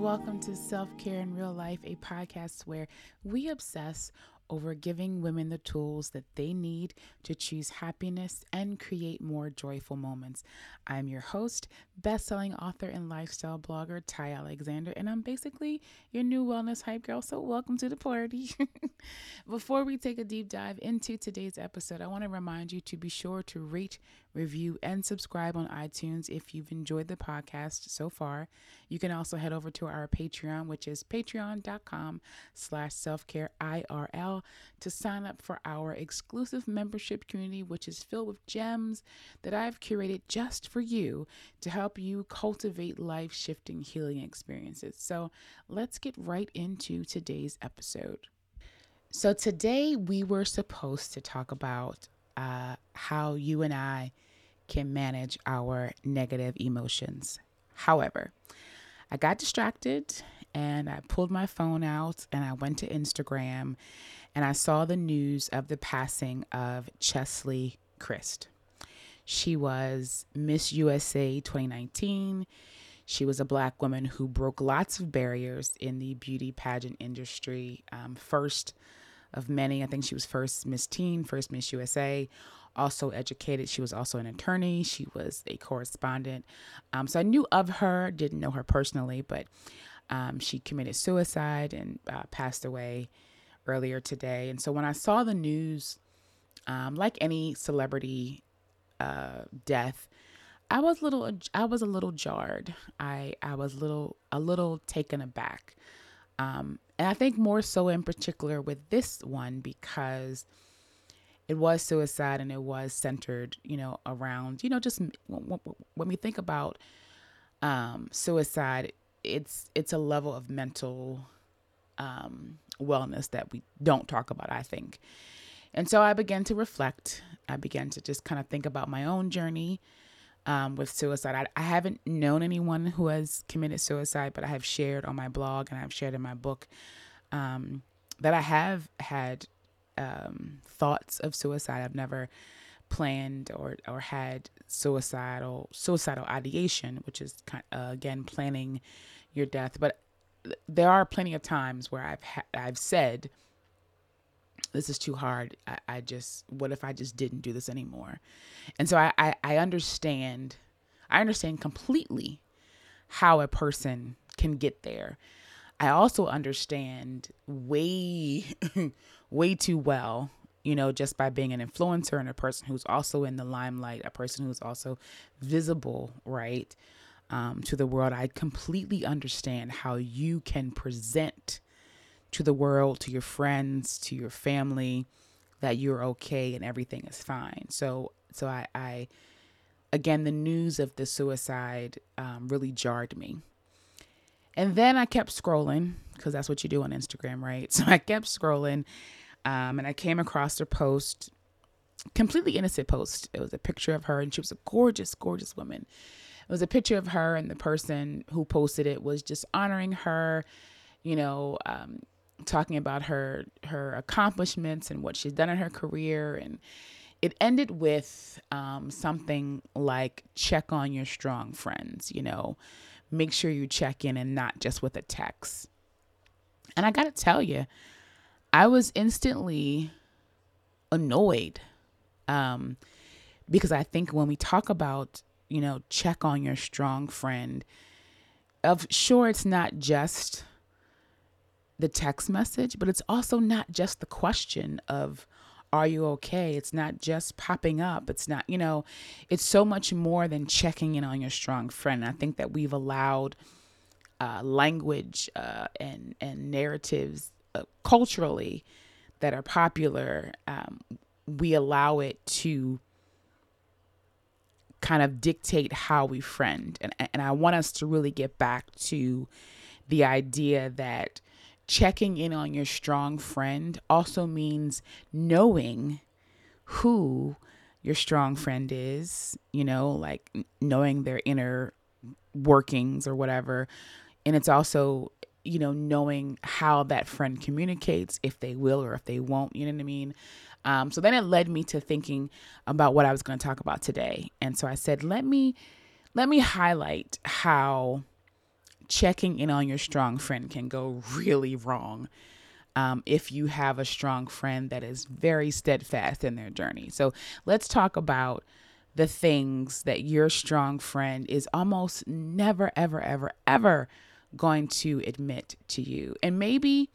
Welcome to Self Care in Real Life, a podcast where we obsess over giving women the tools that they need to choose happiness and create more joyful moments. I'm your host, best-selling author and lifestyle blogger Ty Alexander, and I'm basically your new wellness hype girl. So welcome to the party. Before we take a deep dive into today's episode, I want to remind you to be sure to rate, review, and subscribe on iTunes if you've enjoyed the podcast so far. You can also head over to our Patreon, which is patreon.com slash self-care IRL to sign up for our exclusive membership community, which is filled with gems that I've curated just for you to help you cultivate life shifting healing experiences. So let's get right into today's episode. So, today we were supposed to talk about uh, how you and I can manage our negative emotions. However, I got distracted and I pulled my phone out and I went to Instagram and I saw the news of the passing of Cheslie Kryst. She was Miss USA 2019. She was a black woman who broke lots of barriers in the beauty pageant industry. Um, first of many, I think she was first Miss Teen, first Miss USA. Also educated. She was also an attorney. She was a correspondent. Um, so I knew of her, didn't know her personally, but um, she committed suicide and uh, passed away earlier today. And so when I saw the news, um, like any celebrity uh, death, I was little I was a little jarred. I I was little a little taken aback. Um, and I think more so in particular with this one because it was suicide and it was centered, you know, around, you know, just when we think about um, suicide, it's it's a level of mental um, wellness that we don't talk about, I think. And so I began to reflect. I began to just kind of think about my own journey um, with suicide. I, I, haven't known anyone who has committed suicide, but I have shared on my blog and I've shared in my book um, that I have had um, thoughts of suicide. I've never planned or or had suicidal suicidal ideation, which is kind uh, again planning your death. But there are plenty of times where I've ha- I've said this is too hard. I, I, just, what if I just didn't do this anymore? And so I, I, I understand, I understand completely how a person can get there. I also understand way, way too well, you know, just by being an influencer and a person who's also in the limelight, a person who's also visible, right, um, to the world. I completely understand how you can present to the world, to your friends, to your family, that you're okay and everything is fine. So, so I, I again, the news of the suicide um, really jarred me. And then I kept scrolling because that's what you do on Instagram, right? So I kept scrolling, um, and I came across a post, completely innocent post. It was a picture of her, and she was a gorgeous, gorgeous woman. It was a picture of her, and the person who posted it was just honoring her, you know, um, talking about her her accomplishments and what she's done in her career. And it ended with um, something like check on your strong friends you know? Make sure you check in and not just with a text. And i gotta tell you i was instantly annoyed um, because i think when we talk about you know check on your strong friend of sure it's not just the text message, but it's also not just the question of, are you okay? It's not just popping up. It's not, you know, it's so much more than checking in on your strong friend. I think that we've allowed uh, language uh, and and narratives uh, culturally that are popular, um, we allow it to kind of dictate how we friend. And, and I want us to really get back to the idea that checking in on your strong friend also means knowing who your strong friend is, you know, like knowing their inner workings or whatever. And it's also, you know, knowing how that friend communicates, if they will or if they won't, you know what I mean? Um, so then it led me to thinking about what I was going to talk about today. And so I said, let me let me highlight how checking in on your strong friend can go really wrong um, if you have a strong friend that is very steadfast in their journey. So let's talk about the things that your strong friend is almost never, ever, ever, ever going to admit to you. And maybe,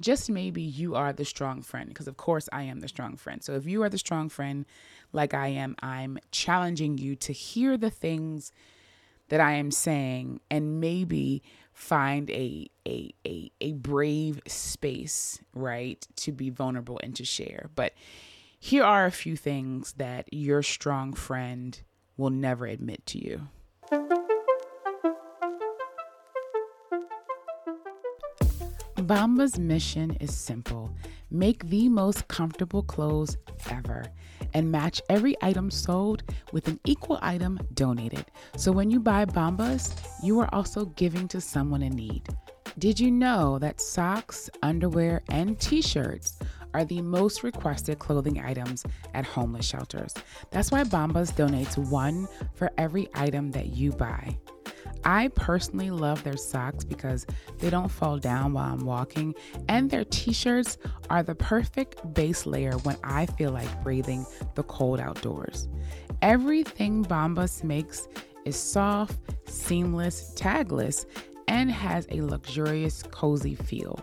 just maybe, you are the strong friend, because of course I am the strong friend. So if you are the strong friend like I am, I'm challenging you to hear the things that I am saying and maybe find a a a, a brave space, right, to be vulnerable and to share. But here are a few things that your strong friend will never admit to you. Bombas mission is simple make the most comfortable clothes ever and match every item sold with an equal item donated. So when you buy Bombas, you are also giving to someone in need. Did you know that socks, underwear, and t shirts are the most requested clothing items at homeless shelters? That's why Bombas donates one for every item that you buy. I personally love their socks because they don't fall down while I'm walking, and their t shirts are the perfect base layer when I feel like breathing the cold outdoors. Everything Bombas makes is soft, seamless, tagless, and has a luxurious, cozy feel.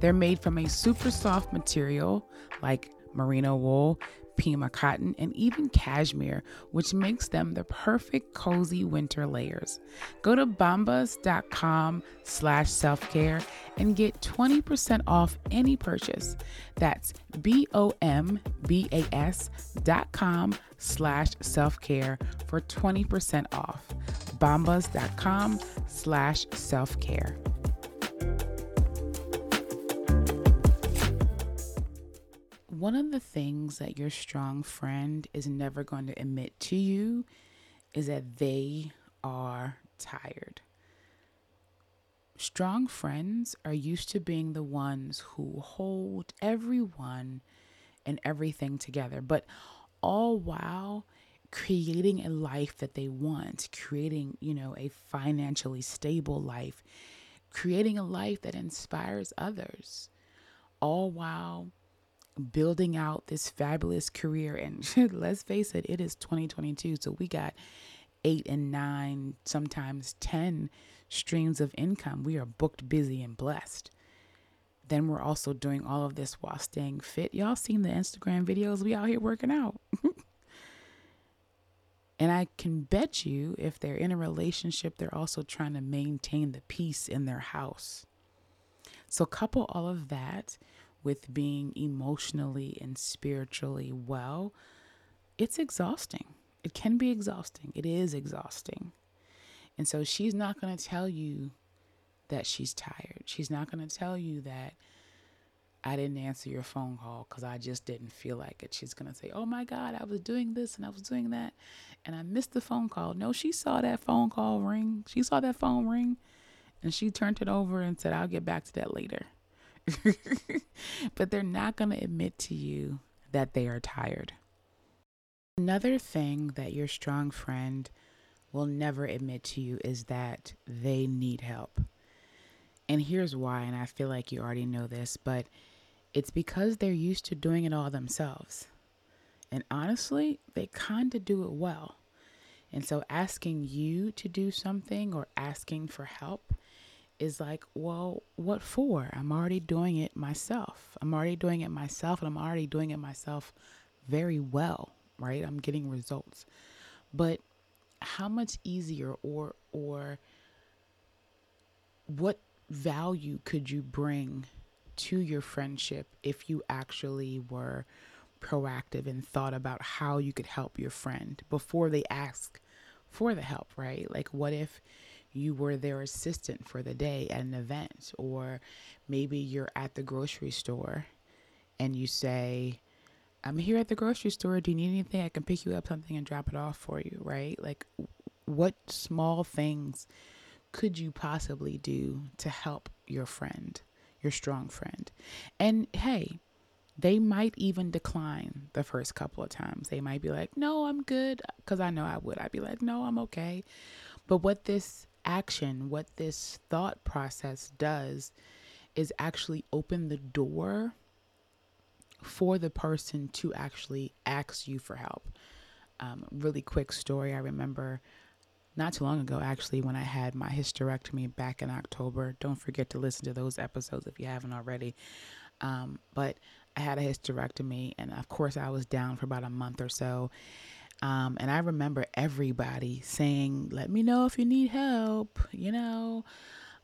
They're made from a super soft material like merino wool Pima cotton, and even cashmere, which makes them the perfect cozy winter layers. Go to bombas.com slash self-care and get 20% off any purchase. That's B-O-M-B-A-S dot com slash self-care for 20% off. bombas.com slash self-care. One of the things that your strong friend is never going to admit to you is that they are tired. Strong friends are used to being the ones who hold everyone and everything together, but all while creating a life that they want, creating, you know, a financially stable life, creating a life that inspires others, all while building out this fabulous career. And let's face it, it is 2022. So we got eight and nine, sometimes 10 streams of income. We are booked, busy, and blessed. Then we're also doing all of this while staying fit. Y'all seen the Instagram videos? We out here working out. and I can bet you if they're in a relationship, they're also trying to maintain the peace in their house. So, couple all of that with being emotionally and spiritually well, it's exhausting. It can be exhausting. It is exhausting. And so she's not going to tell you that she's tired. She's not going to tell you that I didn't answer your phone call because I just didn't feel like it. She's going to say, Oh my God, I was doing this and I was doing that and I missed the phone call. No, she saw that phone call ring. She saw that phone ring and she turned it over and said, I'll get back to that later. but they're not going to admit to you that they are tired. Another thing that your strong friend will never admit to you is that they need help. And here's why, and I feel like you already know this, but it's because they're used to doing it all themselves. And honestly, they kind of do it well. And so asking you to do something or asking for help is like, well, what for? I'm already doing it myself. I'm already doing it myself, and I'm already doing it myself very well, right? I'm getting results. But how much easier or or what value could you bring to your friendship if you actually were proactive and thought about how you could help your friend before they ask for the help, right? Like, what if you were their assistant for the day at an event, or maybe you're at the grocery store and you say, I'm here at the grocery store. Do you need anything? I can pick you up something and drop it off for you, right? Like, what small things could you possibly do to help your friend, your strong friend? And hey, they might even decline the first couple of times. They might be like, no, I'm good. Because I know I would. I'd be like, no, I'm okay. But what this action, what this thought process does is actually open the door for the person to actually ask you for help. Um, really quick story. I remember not too long ago, actually, when I had my hysterectomy back in October. Don't forget to listen to those episodes if you haven't already. Um, but I had a hysterectomy, and of course, I was down for about a month or so. Um, and I remember everybody saying, Let me know if you need help, you know,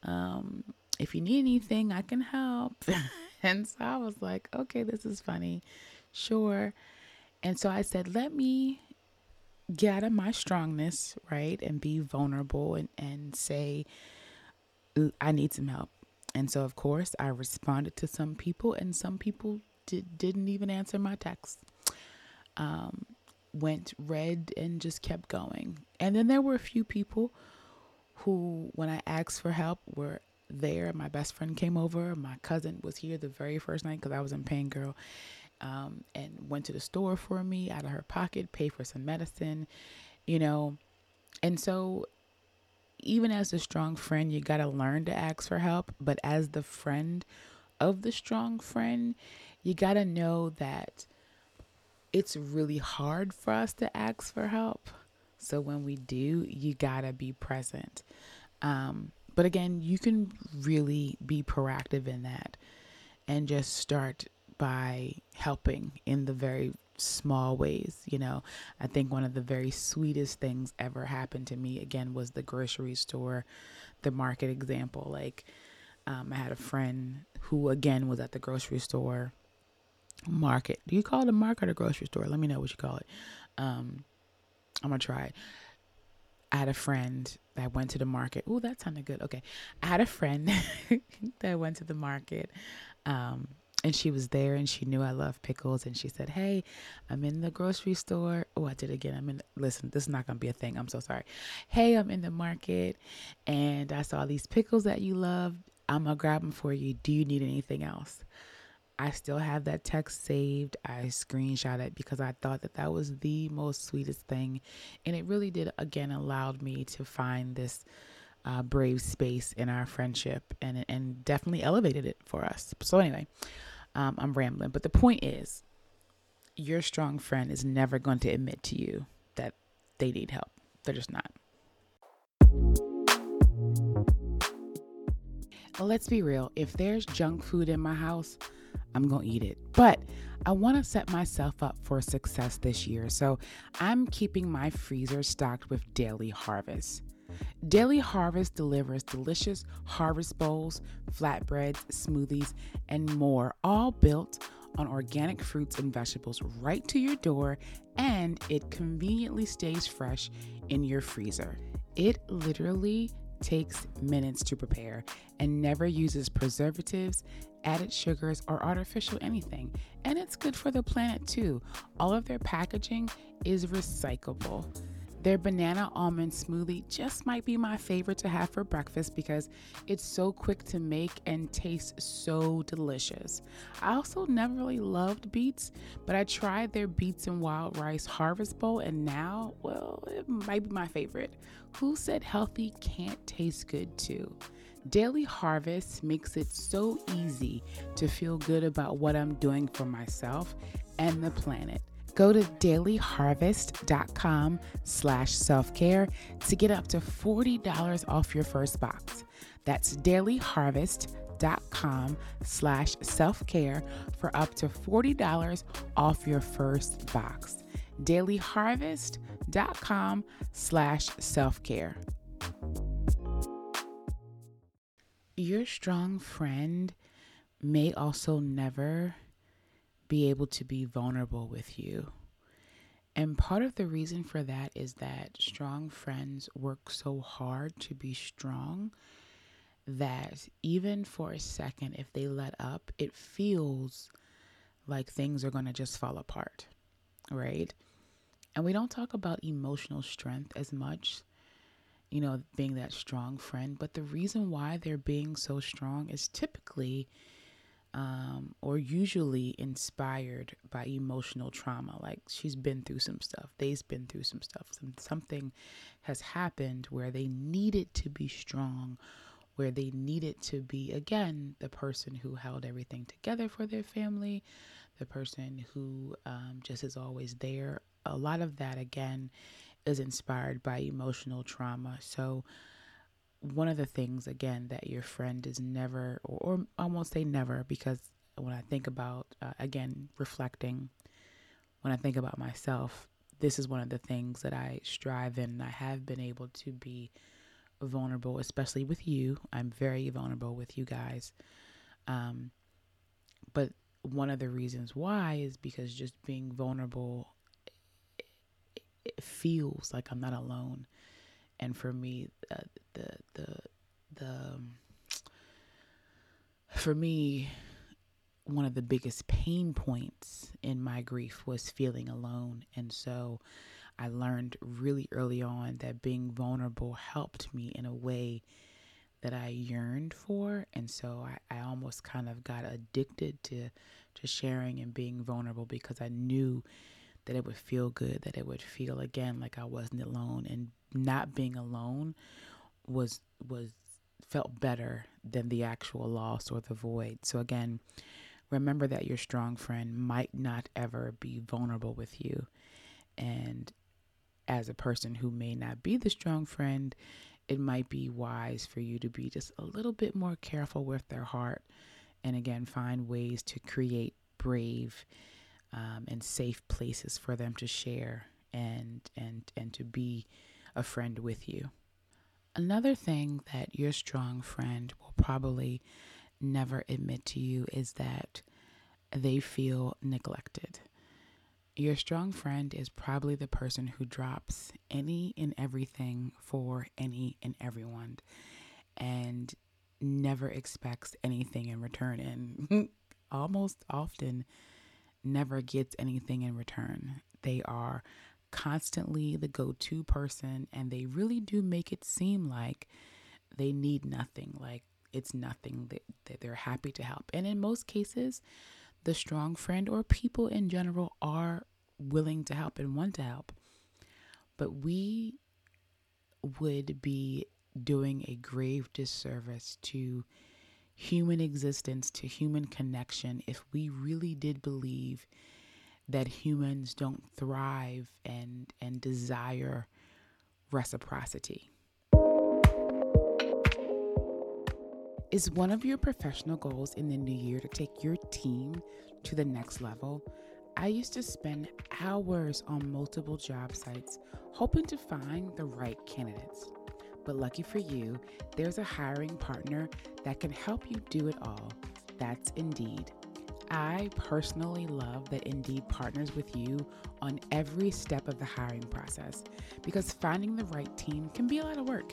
um, if you need anything, I can help. and so I was like, Okay, this is funny. Sure. And so I said, Let me get out of my strongness, right? And be vulnerable and, and say, I need some help. And so, of course, I responded to some people, and some people did, didn't even answer my text. Um, went red and just kept going. And then there were a few people who, when I asked for help, were there. My best friend came over. My cousin was here the very first night because I was in Pain Girl um, and went to the store for me out of her pocket, paid for some medicine, you know. And so, even as a strong friend, you got to learn to ask for help. But as the friend of the strong friend, you got to know that it's really hard for us to ask for help. So when we do, you got to be present. Um, but again, you can really be proactive in that and just start by helping in the very small ways. You know, I think one of the very sweetest things ever happened to me again was the grocery store, the market example. Like, um, I had a friend who again was at the grocery store market. Do you call it a market or grocery store? Let me know what you call it. Um, I'm gonna try it. I had a friend that went to the market. Oh, that sounded good. Okay. I had a friend that went to the market. Um, and she was there and she knew I love pickles and she said, Hey, I'm in the grocery store. Oh, I did again. I'm in, listen, this is not to be a thing. I'm so sorry. Hey, I'm in the market and I saw these pickles that you love. I'm to grab them for you. Do you need anything else? I still have that text saved. I screenshot it because I thought that that was the most sweetest thing. And it really did, again, allowed me to find this uh, brave space in our friendship and, and definitely elevated it for us. So, anyway, um, I'm rambling. But the point is, your strong friend is never going to admit to you that they need help. They're just not. Let's be real. If there's junk food in my house, I'm going to eat it. But I want to set myself up for success this year. So I'm keeping my freezer stocked with Daily Harvest. Daily Harvest delivers delicious harvest bowls, flatbreads, smoothies, and more, all built on organic fruits and vegetables right to your door, and it conveniently stays fresh in your freezer. It literally takes minutes to prepare and never uses preservatives, added sugars, or artificial anything. And it's good for the planet too. All of their packaging is recyclable. Their banana almond smoothie just might be my favorite to have for breakfast because it's so quick to make and tastes so delicious. I also never really loved beets, but I tried their beets and wild rice harvest bowl and now, well, it might be my favorite. Who said healthy can't taste good too? Daily Harvest makes it so easy to feel good about what I'm doing for myself and the planet. Go to dailyharvest.com slash self-care to get up to $40 off your first box. That's dailyharvest.com slash self-care for up to $40 off your first box. dailyharvest.com slash self-care. Your strong friend may also never be able to be vulnerable with you. And part of the reason for that is that strong friends work so hard to be strong that even for a second, if they let up, it feels like things are going to just fall apart, right? And we don't talk about emotional strength as much, you know, being that strong friend, but the reason why they're being so strong is typically um, or usually inspired by emotional trauma. Like she's been through some stuff, they've been through some stuff. Some, something has happened where they needed to be strong, where they needed to be, again, the person who held everything together for their family, the person who um, just is always there. A lot of that, again, is inspired by emotional trauma. So, one of the things again that your friend is never or, or say never because when I think about uh, again reflecting when I think about myself this is one of the things that I strive in I have been able to be vulnerable especially with you I'm very vulnerable with you guys um, but one of the reasons why is because just being vulnerable it, feels like I'm not alone. And for me uh, the the the um, for me one of the biggest pain points in my grief was feeling alone. And so I learned really early on that being vulnerable helped me in a way that I yearned for. And so I, I almost kind of got addicted to to sharing and being vulnerable because I knew that it would feel good, that it would feel again like I wasn't alone and not being alone was was felt better than the actual loss or the void. So again, remember that your strong friend might not ever be vulnerable with you. And as a person who may not be the strong friend, it might be wise for you to be just a little bit more careful with their heart and again find ways to create brave um, and safe places for them to share and and and to be a friend with you. Another thing that your strong friend will probably never admit to you is that they feel neglected. Your strong friend is probably the person who drops any and everything for any and everyone and never expects anything in return and almost often never gets anything in return. They are constantly the go to person, and they really do make it seem like they need nothing, like it's nothing, that, that they're happy to help. And in most cases, the strong friend or people in general are willing to help and want to help. But we would be doing a grave disservice to human existence, to human connection, if we really did believe that humans don't thrive and and desire reciprocity. Is one of your professional goals in the new year to take your team to the next level? I used to spend hours on multiple job sites hoping to find the right candidates. But lucky for you, there's a hiring partner that can help you do it all. That's Indeed. I personally love that Indeed partners with you on every step of the hiring process because finding the right team can be a lot of work.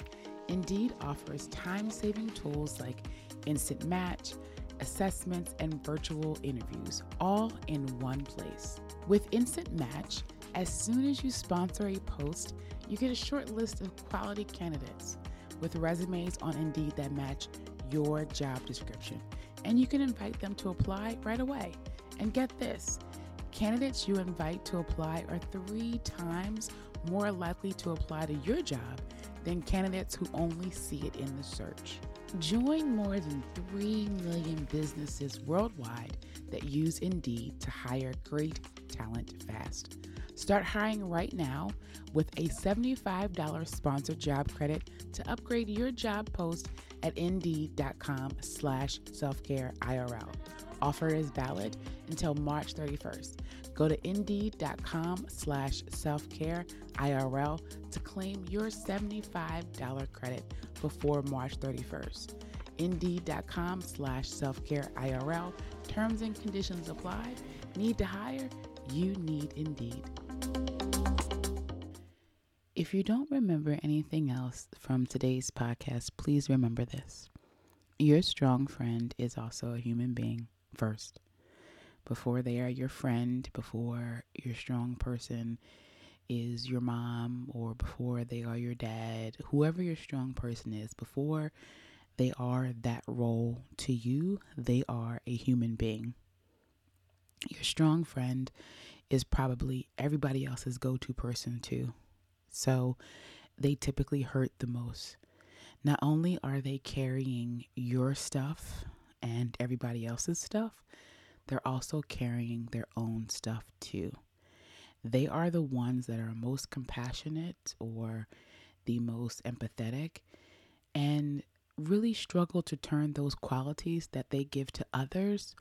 Indeed offers time saving tools like instant match, assessments, and virtual interviews, all in one place. With Instant Match, as soon as you sponsor a post, you get a short list of quality candidates with resumes on Indeed that match your job description and you can invite them to apply right away. And get this candidates you invite to apply are three times more likely to apply to your job than candidates who only see it in the search. Join more than 3 million businesses worldwide that use Indeed to hire great talent fast. Start hiring right now with a $75 sponsored job credit to upgrade your job post at indeed.com slash self-care IRL. Offer is valid until March 31st. Go to indeed.com slash self-care IRL to claim your $75 credit before March 31st. Indeed.com slash self care IRL. Terms and conditions apply. Need to hire? You need Indeed. If you don't remember anything else from today's podcast, please remember this. Your strong friend is also a human being first. Before they are your friend, before your strong person is your mom, or before they are your dad, whoever your strong person is, before they are that role to you, they are a human being. Your strong friend is probably everybody else's go to person, too. So they typically hurt the most. Not only are they carrying your stuff and everybody else's stuff, they're also carrying their own stuff too. They are the ones that are most compassionate or the most empathetic and really struggle to turn those qualities that they give to others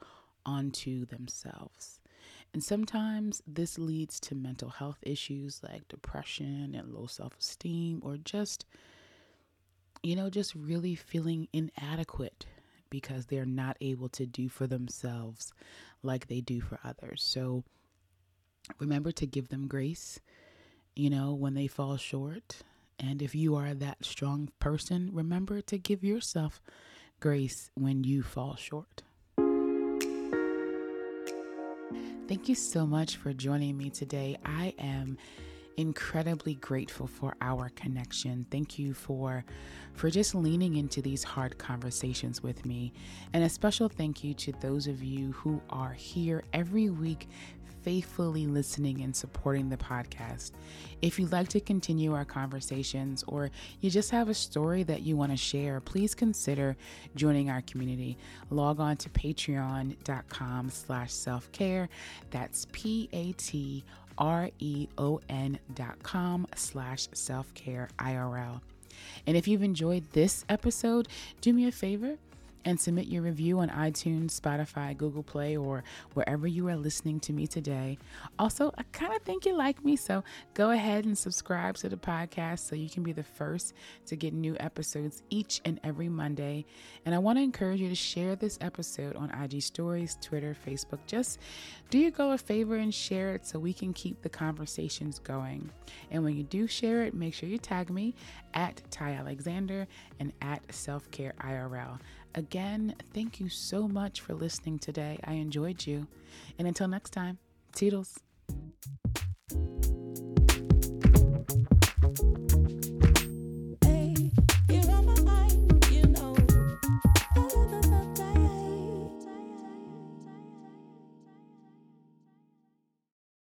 onto themselves. And sometimes this leads to mental health issues like depression and low self esteem, or just, you know, just really feeling inadequate because they're not able to do for themselves like they do for others. So remember to give them grace, you know, when they fall short. And if you are that strong person, remember to give yourself grace when you fall short. Thank you so much for joining me today. I am incredibly grateful for our connection. Thank you for for just leaning into these hard conversations with me. And a special thank you to those of you who are here every week faithfully listening and supporting the podcast. If you'd like to continue our conversations or you just have a story that you want to share, please consider joining our community. Log on to patreon.com slash self-care. That's P-A-T R-E-O-N dot com slash self-care IRL. And if you've enjoyed this episode, do me a favor and submit your review on iTunes, Spotify, Google Play, or wherever you are listening to me today. Also, I kind of think you like me, so go ahead and subscribe to the podcast so you can be the first to get new episodes each and every Monday. And I want to encourage you to share this episode on IG Stories, Twitter, Facebook. Just do your girl a favor and share it so we can keep the conversations going. And when you do share it, make sure you tag me at Ty Alexander and at Self Care IRL. Again, thank you so much for listening today. I enjoyed you. And until next time, Toodles.